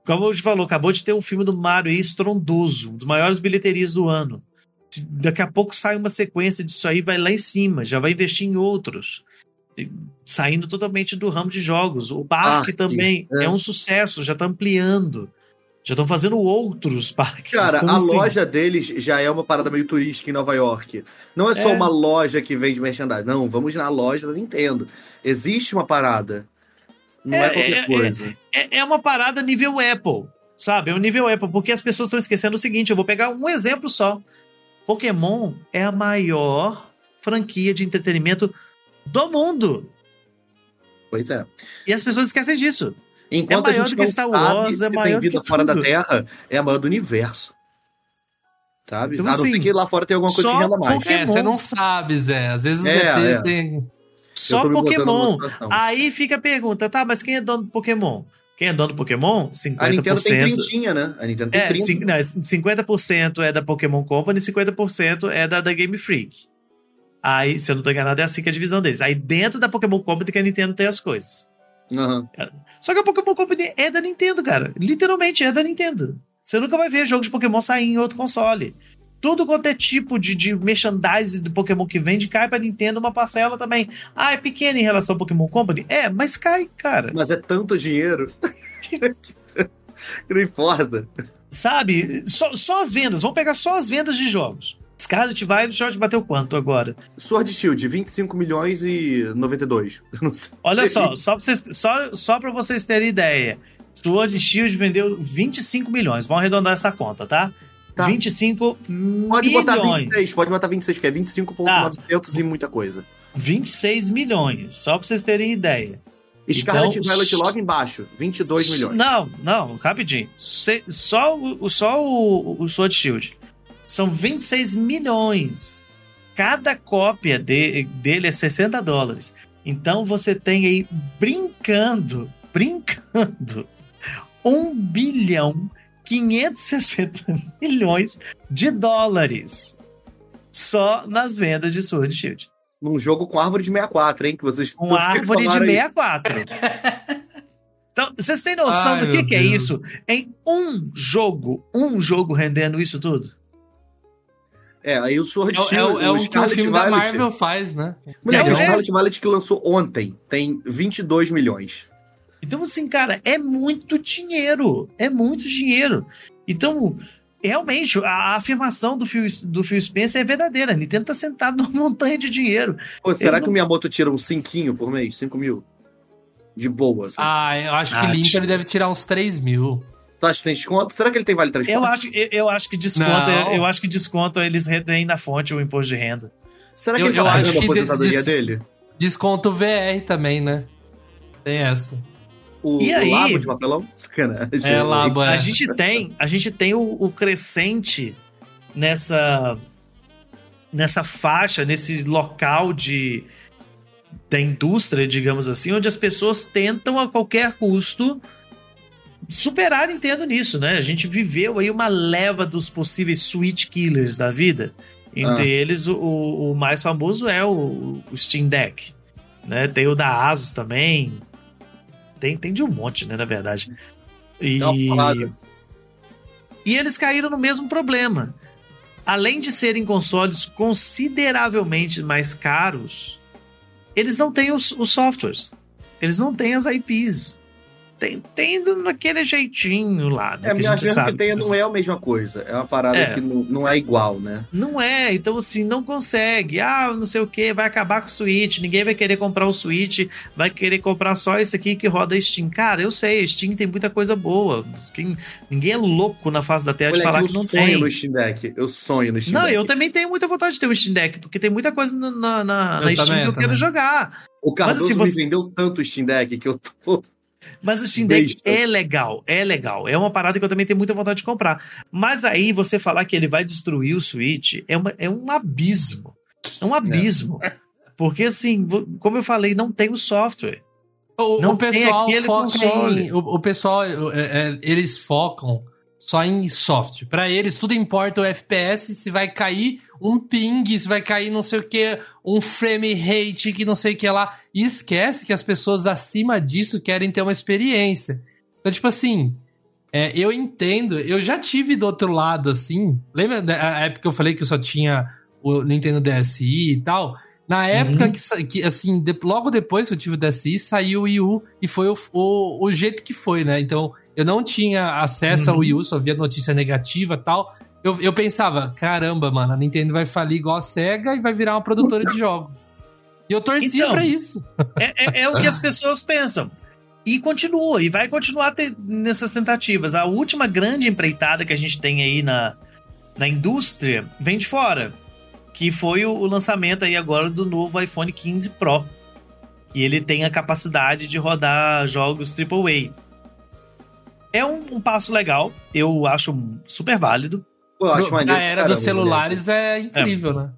como a gente falou, acabou de ter um filme do Mario aí estrondoso, um dos maiores bilheterias do ano. Daqui a pouco sai uma sequência disso aí, vai lá em cima, já vai investir em outros. Saindo totalmente do ramo de jogos. O parque, Parque, também é. é. um sucesso, já tá ampliando. Já estão fazendo outros parques. Cara, Então, a assim, loja deles já é uma parada meio turística em Nova York. Não é só É. uma loja que vende merchandising. Não, vamos na loja da Nintendo. Existe uma parada. Não é, É, qualquer é, coisa. é, é uma parada nível Apple, sabe? É um nível Apple, porque as pessoas estão esquecendo o seguinte: eu vou pegar um exemplo só. Pokémon é a maior franquia de entretenimento do mundo. Pois é. E as pessoas esquecem disso. Enquanto É a maior gente do que não Star sabe Wars, é se maior tem vida fora da. Terra, é a maior do universo. Sabe? Então, a não ser assim, que lá fora tem alguma coisa só que renda mais. Pokémon. É, você não sabe, Zé. Às vezes É, ZT é. tem. Só Pokémon. Aí fica a pergunta, tá, mas quem é dono do Pokémon? Quem é dono do Pokémon? 50%. A Nintendo tem trintinha, né? A Nintendo tem É, 30. cin- não, 50% é da Pokémon Company e 50% é da, da Game Freak. Aí, se eu não tô enganado, é assim que é a divisão deles. Aí dentro da Pokémon Company que a Nintendo tem as coisas. Aham. Só que a Pokémon Company é da Nintendo, cara. Literalmente é da Nintendo. Você nunca vai ver jogo de Pokémon sair em outro console. Tudo quanto é tipo de, de merchandise do Pokémon que vende, cai pra Nintendo uma parcela também. Ah, é pequena em relação ao Pokémon Company? É, mas cai, cara. Mas é tanto dinheiro. que não importa. Sabe? Só, só as vendas. Vamos pegar só as vendas de jogos. Scarlet Violet bateu quanto agora? Sword Shield, 25 milhões e 92. Eu não sei. Olha só, só pra, vocês, só, só pra vocês terem ideia. Sword Shield vendeu 25 milhões. Vamos arredondar essa conta, tá? Tá. 25 Pode milhões. botar 26, pode botar 26, que é 25.900 e muita coisa. 26 milhões, só pra vocês terem ideia. Scarlet Então, Violet logo embaixo, 22 milhões. Não, não, rapidinho. Só só o, o Sword Shield. São 26 milhões. Cada cópia de- dele é 60 dólares. Então você tem aí, brincando, brincando, 1 bilhão 560 milhões de dólares. Só nas vendas de Sword Shield. Num jogo com árvore de 64, hein? Que vocês Uma vocês árvore de falaram aí. 64. Então, vocês têm noção Ai, do que, que é isso? Em um jogo, um jogo rendendo isso tudo? É, aí o Sword É, o- Shield, é, o- é o que o filme da Violet- Marvel faz, né? Moleque, É, o é. Scarlet Violet que lançou ontem tem 22 milhões. Então, assim, cara, é muito dinheiro. É muito dinheiro. Então, realmente, a, afirmação do Phil, do Phil Spencer é verdadeira. A Nintendo tá sentado numa montanha de dinheiro. Pô, será Eles que não- o Miyamoto tira uns 5 por mês? 5 mil? De boa, assim. Ah, eu acho que Ah, limpo tio. ele deve tirar uns 3 mil. Tu acha que tem desconto? Será que ele tem vale transporte? Eu acho, eu, eu acho que desconto, Não. eu acho que desconto eles retêm na fonte o imposto de renda. Será que eu- ele eu tá pagando a aposentadoria des- dele? Desconto VR também, né? Tem essa. O, E o aí? labo de papelão? Sacanagem. É, labo, é. A gente tem, a gente tem o, o crescente nessa nessa faixa, nesse local de da indústria, digamos assim, onde as pessoas tentam a qualquer custo superar a Nintendo nisso, né? A gente viveu aí uma leva dos possíveis Switch Killers da vida. Entre Ah. eles, o, o mais famoso é o, o Steam Deck. Né? Tem o da Asus também. Tem, tem de um monte, né, na verdade. E, e eles caíram no mesmo problema. Além de serem consoles consideravelmente mais caros, eles não têm os, os softwares. Eles não têm as IPs. Tem, tem naquele jeitinho lá, né, É, que a mas gente mesmo sabe. que tenha, não é a mesma coisa. É uma parada É. que não, não é igual, né? Não é, então assim, não consegue. Ah, não sei o que, vai acabar com o Switch, ninguém vai querer comprar o Switch, vai querer comprar só esse aqui que roda Steam. Cara, eu sei, Steam tem muita coisa boa. Quem- ninguém é louco na face da Terra de Moleque, falar eu que não sonho tem. no Steam Deck. Eu sonho no Steam Não, Deck. eu também tenho muita vontade de ter um Steam Deck, porque tem muita coisa na, na, na- Eu na Steam também, que eu eu quero também. jogar. O Cardoso assim, você- me vendeu tanto o Steam Deck que eu tô... Mas o Steam Deck Besta. é legal, é legal. É uma parada que eu também tenho muita vontade de comprar. Mas aí você falar que ele vai destruir o Switch é, uma- é um abismo. É um abismo. Porque assim, como eu falei, não tem o software. O, Não o tem pessoal aquele foca console. em. O, o pessoal, é, é, eles focam só em software. Pra eles, tudo importa o FPS, se vai cair um ping, se vai cair não sei o que, um frame rate que não sei o que lá. E esquece que as pessoas acima disso querem ter uma experiência. Então, tipo assim. é, eu entendo, eu já tive do outro lado, assim. Lembra da época que eu falei que eu só tinha o Nintendo DSi e tal? Na época que, sa- que, assim, de- logo depois que eu tive o DSi, saiu o Wii U e foi o, o, o jeito que foi, né? Então, eu não tinha acesso ao Uhum. Wii U, só via notícia negativa e tal. Eu, eu pensava, caramba, mano, a Nintendo vai falir igual a SEGA e vai virar uma produtora de jogos. E eu torcia Então, pra isso. É, é- é o que as pessoas pensam. E continua, e vai continuar te- nessas tentativas. A última grande empreitada que a gente tem aí na, na indústria vem de fora. Que foi o, o lançamento aí agora do novo iPhone 15 Pro. E ele tem a capacidade de rodar jogos AAA. É um, um passo legal, eu acho super válido. Pô, eu acho Na maneiro. era caramba, dos celulares é incrível, né?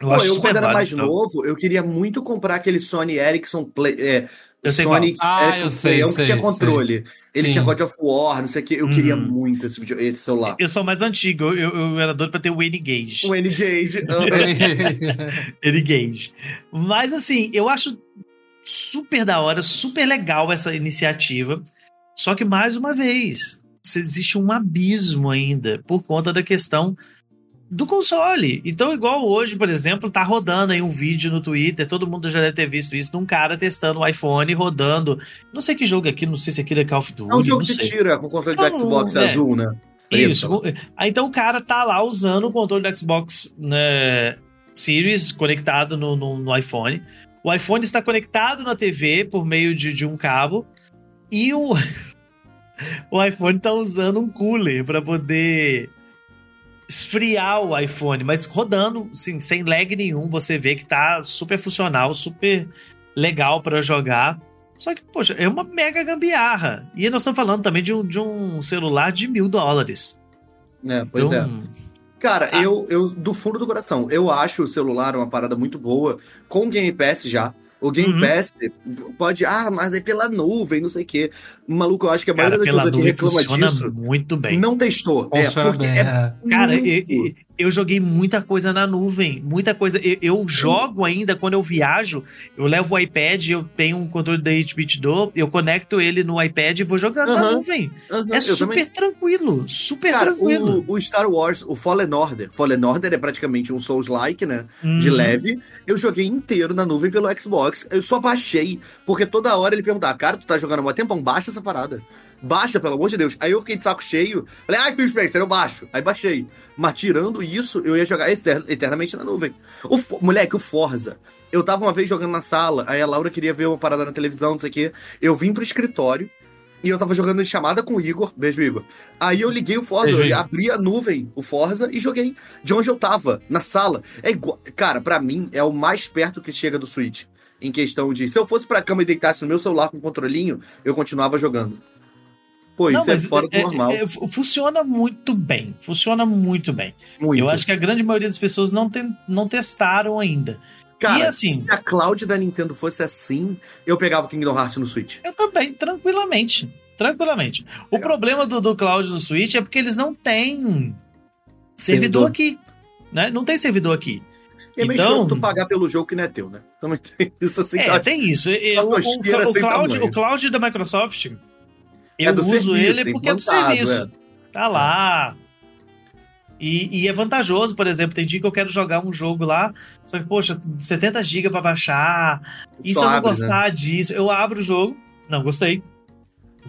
Eu Pô, acho eu super quando era válido, mais então. novo, eu queria muito comprar aquele Sony Ericsson Play. É, Eu sei Sony qual. Ah, Ericsson eu sei, Play, é um que sei, tinha controle. Ele Sim. tinha God of War, não sei o que. Eu Uhum. queria muito esse, vídeo- esse celular. Eu sou mais antigo, eu, eu, eu era doido pra ter o N-Gage. O N-Gage. N-Gage. Mas assim, eu acho super da hora, super legal essa iniciativa. Só que, mais uma vez, existe um abismo ainda por conta da questão do console. Então, igual hoje, por exemplo, tá rodando aí um vídeo no Twitter, todo mundo já deve ter visto isso, de um cara testando o iPhone, rodando. Não sei que jogo é aqui, não sei se aquilo é Call of Duty. É um jogo de é, com controle do Não, Xbox é. azul, né? Isso. Preto. Ah, Então o cara tá lá usando o controle do Xbox né, Series conectado no, no- no iPhone. O iPhone está conectado na TV por meio de, de um cabo. E o, o iPhone tá usando um cooler para poder esfriar o iPhone, mas rodando sim, sem lag nenhum. Você vê que tá super funcional, super legal para jogar. Só que, poxa, é uma mega gambiarra. E nós estamos falando também de um, de um celular de mil dólares. É, pois é. Então, Cara, Ah. eu, eu, do fundo do coração, eu acho o celular uma parada muito boa, com o Game Pass já. O Game Uhum. Pass pode, ah, mas é pela nuvem, não sei o quê. Maluco, eu acho que a cara, maioria das pela pessoas que reclama funciona disso muito bem. não testou. É, porque bem, é é. Cara, muito- eu, eu- eu joguei muita coisa na nuvem, muita coisa. Eu, eu jogo ainda quando eu viajo, eu levo o iPad, eu tenho um controle da HBT do, eu conecto ele no iPad e vou jogando na Aham. nuvem. Aham, É eu super também. tranquilo, super Cara, tranquilo. o, o Star Wars, o Fallen Order. Fallen Order é praticamente um Souls-like, né? De Uhum. leve. Eu joguei inteiro na nuvem pelo Xbox. Eu só baixei, porque toda hora ele perguntava, cara, tu tá jogando há mó tempão? Baixa essa parada. Baixa, pelo amor de Deus. Aí eu fiquei de saco cheio. Falei, ai, Phil Spencer, eu baixo. Aí baixei. Mas tirando isso, eu ia jogar eter- eternamente na nuvem. O, moleque, o Forza. Eu tava uma vez jogando na sala, aí a Laura queria ver uma parada na televisão, não sei o quê. Eu vim pro escritório e eu tava jogando em chamada com o Igor. Beijo, Igor. Aí eu liguei o Forza, Beijo, abri a nuvem, o Forza, e joguei de onde eu tava, na sala. É igual. Cara, pra mim, é o mais perto que chega do Switch. Em questão de. Se eu fosse pra cama e deitasse no meu celular com o controlinho, eu continuava jogando. Pô, Não, isso é fora do é- normal. é- funciona muito bem. Funciona muito bem. muito. Eu acho que a grande maioria das pessoas não, tem, não testaram ainda. Cara, e assim- se a cloud da Nintendo fosse assim, eu pegava o Kingdom Hearts no Switch. Eu também, tranquilamente. Tranquilamente. O problema do, do cloud no Switch é porque eles não têm servidor, Servidor. aqui. Né? Não tem servidor aqui. E é meio Então- tu pagar pelo jogo que não é teu, né? Também tem isso assim. eu É, tem isso. E- Só o, o- sem cloud, o cloud da Microsoft, eu É uso serviço, ele porque é do serviço. Tá lá. E, e é vantajoso, por exemplo, tem dia que eu quero jogar um jogo lá, só que, poxa, 70 GB pra baixar. E Só se eu não abre, né? gostar disso? Eu abro o jogo, não gostei.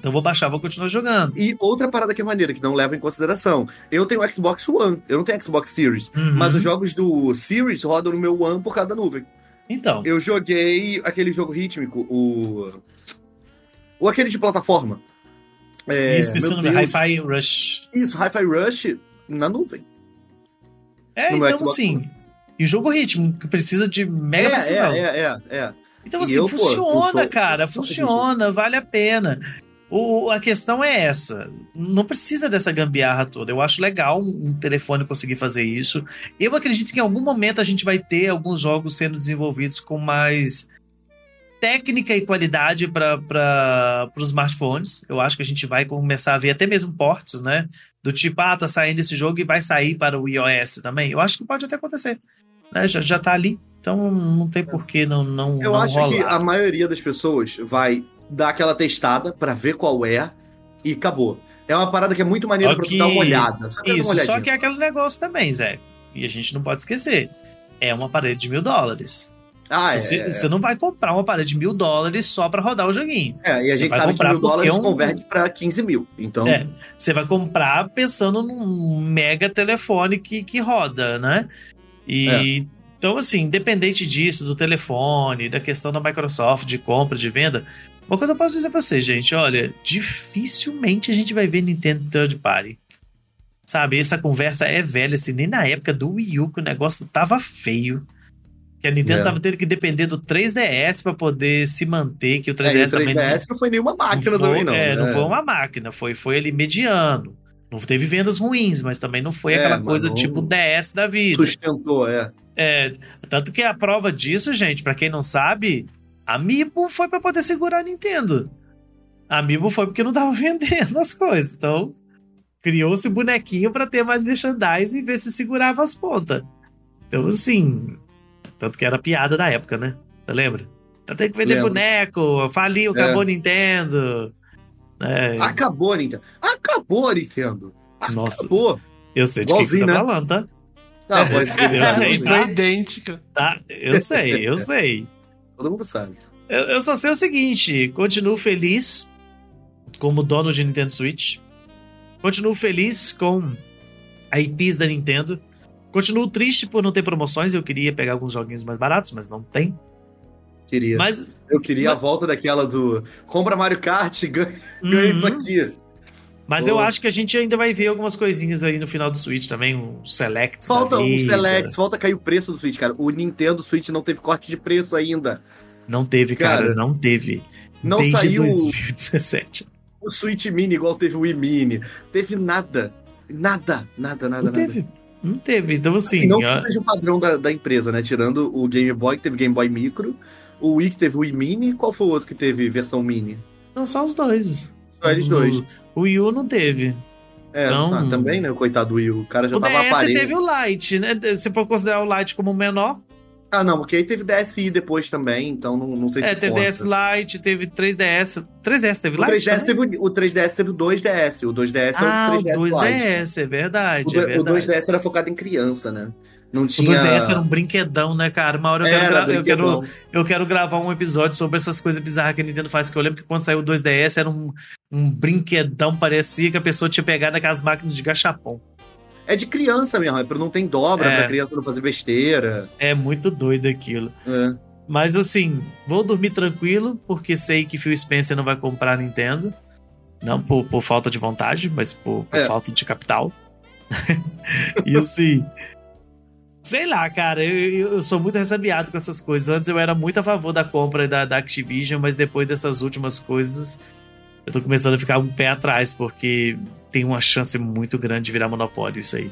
Então vou baixar, vou continuar jogando. E outra parada que é maneira, que não leva em consideração. Eu tenho Xbox One, eu não tenho Xbox Series. Uhum. Mas os jogos do Series rodam no meu One por causa da nuvem. Então. Eu joguei aquele jogo rítmico, o. O aquele de plataforma. É, esqueci o nome. Hi-Fi Rush. Isso, Hi-Fi Rush na nuvem. É, No então Xbox assim. E jogo ritmo, que precisa de mega É, precisão. é, é, é, é. Então, assim, eu, pô, funciona, sou- cara, funciona, vale a pena. O, a questão é essa. Não precisa dessa gambiarra toda. Eu acho legal um, telefone conseguir fazer isso. Eu acredito que em algum momento a gente vai ter alguns jogos sendo desenvolvidos com mais técnica e qualidade para os smartphones. Eu acho que a gente vai começar a ver até mesmo portos, né? Do tipo, ah, tá saindo esse jogo e vai sair para o iOS também. Eu acho que pode até acontecer. Né? Já, já tá ali. Então não tem por que não, não, Eu não acho rolar. que a maioria das pessoas vai dar aquela testada pra ver qual é e acabou. É uma parada que é muito maneira tu que- dar uma olhada. Só, uma Isso, olhadinha. só que é aquele negócio também, Zé. E a gente não pode esquecer. É uma parede de mil dólares. Ah, Se é, você, você não vai comprar uma parede de mil dólares só pra rodar o joguinho. é, e a você gente vai sabe que comprar mil dólares é um- converte pra 15 mil. Então, É, você vai comprar pensando num mega telefone que, que roda, né? E então, assim, independente disso, do telefone, da questão da Microsoft, de compra, de venda, uma coisa eu posso dizer pra vocês, gente: olha, dificilmente a gente vai ver Nintendo Third Party. Sabe, essa conversa é velha, assim, nem na época do Wii U que o negócio tava feio. Que a Nintendo É. tava tendo que depender do 3DS pra poder se manter, que o é, 3DS, e o também 3DS não foi nenhuma máquina não foi, também, não. É, não né? foi uma máquina, foi, foi ele mediano. Não teve vendas ruins, mas também não foi É, aquela coisa não- tipo DS da vida. Sustentou, é. É, tanto que a prova disso, gente, pra quem não sabe, Amiibo foi pra poder segurar a Nintendo. A Amiibo foi porque não tava vendendo as coisas. Então, criou-se bonequinho pra ter mais merchandising e ver se segurava as pontas. Então, assim, tanto que era piada da época, né? Você lembra? Tá tendo que vender Lembro. boneco, faliu, É. acabou Nintendo. É, Acabou, Nintendo. Acabou, Nintendo. Nossa. Acabou. eu sei de quem que você tá igualzinho, né? falando, tá? Ah, de Eu sei, criança, tá? Idêntica. tá? Eu sei, eu sei. Todo mundo sabe. Eu, eu só sei o seguinte: continuo feliz como dono de Nintendo Switch. Continuo feliz com a IPs da Nintendo. Continuo triste por não ter promoções. Eu queria pegar alguns joguinhos mais baratos, mas não tem. Queria. Mas. Eu queria a Mas- volta daquela do compra Mario Kart, ganha, ganha isso Uhum. aqui. Mas Pô. eu acho que a gente ainda vai ver algumas coisinhas aí no final do Switch também, um Select. Falta um. Select, falta cair o preço do Switch, cara. O Nintendo Switch não teve corte de preço ainda. Não teve, cara, Cara, não teve. Não Desde saiu 2017. o Switch Mini igual teve o Wii Mini. Teve nada. Nada, nada, nada, Não nada. teve. Não teve. Então, assim. E não ó, seja o padrão da, da empresa, né? Tirando o Game Boy, que teve Game Boy Micro, o Wii que teve o Wii Mini, qual foi o outro que teve versão Mini? não só os dois. Eles dois. O Wii U não teve. É, Então- ah, também, né? O coitado do Wii, o cara já o tava DS aparelho. teve o Lite, né? Se for considerar o Lite como o menor. Ah, não, porque aí teve DSi depois também, então não, não sei É, se teve conta. DS Lite, teve 3DS. 3DS teve O Lite? 3DS, também? teve, o, o 3DS teve o 2DS. O 2DS Ah, é o o 3DS Lite. 2DS, é verdade. O, é o verdade. 2DS era focado em criança, né? Não O tinha. 2DS era um brinquedão, né, cara? Uma hora eu quero, gra- eu, quero, eu quero gravar um episódio sobre essas coisas bizarras que a Nintendo faz. Que eu lembro que quando saiu o 2DS era um, um brinquedão, parecia que a pessoa tinha pegado aquelas máquinas de gachapon. É de criança mesmo, é pra não ter dobra, É. pra criança não fazer besteira. É muito doido aquilo. É. Mas assim, vou dormir tranquilo, porque sei que Phil Spencer não vai comprar a Nintendo. Não por, por falta de vontade, mas por, por É. falta de capital. e assim. Sei lá, cara, eu, eu- sou muito ressabiado com essas coisas. Antes eu era muito a favor da compra da, da Activision, mas depois dessas últimas coisas, eu tô começando a ficar um pé atrás, porque tem uma chance muito grande de virar monopólio isso aí.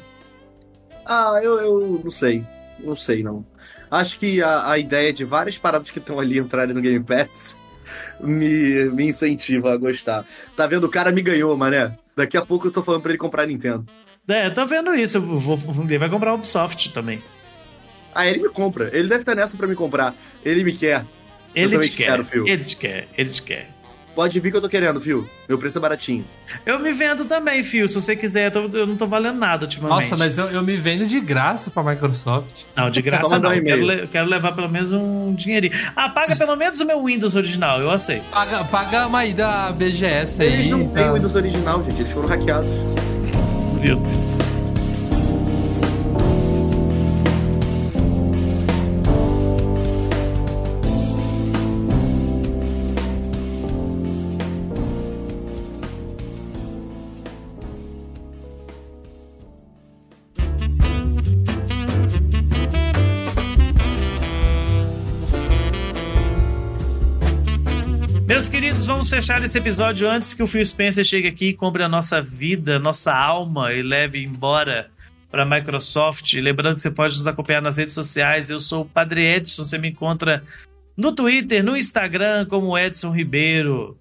Ah, eu, eu não sei. Não sei, não. Acho que a, a ideia de várias paradas que estão ali entrarem no Game Pass me, me incentiva a gostar. Tá vendo? O cara me ganhou, mané. Daqui a pouco eu tô falando pra ele comprar Nintendo. É, eu tô vendo isso. Eu vou, ele vai comprar o Ubisoft também. Ah, ele me compra. Ele deve estar nessa pra me comprar. Ele me quer. Ele te quer. quero, Phil. Ele te quer. Ele te quer. Pode vir que eu tô querendo, viu? Meu preço é baratinho. Eu me vendo também, Fio. Se você quiser, eu, tô- eu não tô valendo nada ultimamente. Nossa, mas eu, eu me vendo de graça pra Microsoft. Não, de graça não. um Eu quero, le- quero levar pelo menos um dinheirinho. Ah, paga pelo menos o meu Windows original, eu aceito. Paga, paga uma aí da BGS aí. Eles não têm tá? o Windows original, gente. Eles foram hackeados. Viu? Meus fechar esse episódio antes que o Phil Spencer chegue aqui e compre a nossa vida, nossa alma e leve embora para a Microsoft. Lembrando que você pode nos acompanhar nas redes sociais. Eu sou o Padre Edson, você me encontra no Twitter, no Instagram como Edson Ribeiro.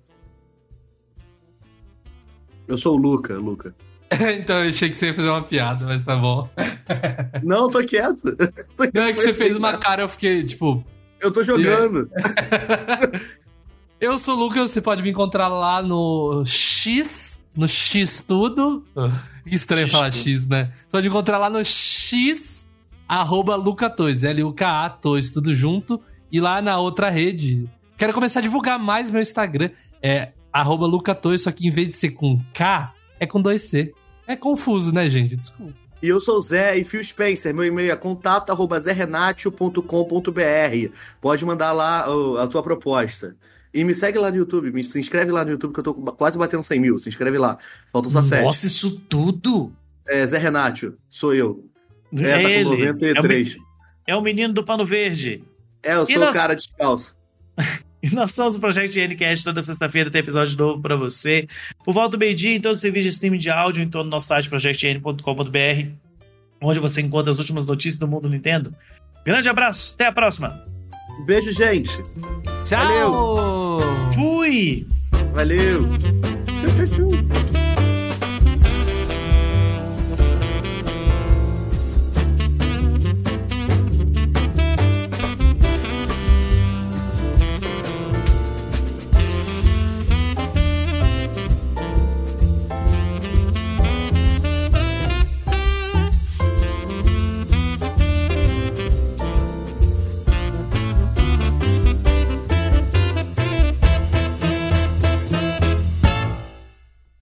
Eu sou o Luca, Luca. então eu achei que você ia fazer uma piada, mas tá bom. Não, tô quieto. Não, é que você fez uma cara, eu fiquei, tipo. Eu tô jogando. Eu sou o Lucas, você pode me encontrar lá no X, no X tudo. Que estranho X falar tudo. X, né? Você pode encontrar lá no X, arroba Luca2, L-U-K-A, Tois, tudo junto. E lá na outra rede, quero começar a divulgar mais meu Instagram. É arroba Lucatoi, só que em vez de ser com K, é com dois C. É confuso, né, gente? Desculpa. E eu sou o Zé e Phil Spencer. Meu e-mail é contato.zrenatio.com.br. Pode mandar lá a tua proposta. E me segue lá no YouTube, me, se inscreve lá no YouTube que eu tô quase batendo 100 mil. Se inscreve lá. Falta só 7. Nossa, isso tudo? É Zé Renatio, sou eu. É, tá com Ele. 93. É o, é o menino do pano verde. É, eu E sou o nós- cara descalço. E nós somos o Projeto NCast. Toda sexta-feira tem episódio novo pra você. Por volta do meio-dia, em todos os serviços de streaming de áudio, em todo o nosso site, projectn.com.br, onde você encontra as últimas notícias do mundo Nintendo. Grande abraço, até a próxima. Beijo, gente. Tchau! Fui! Valeu. Tchau, tchau, tchau.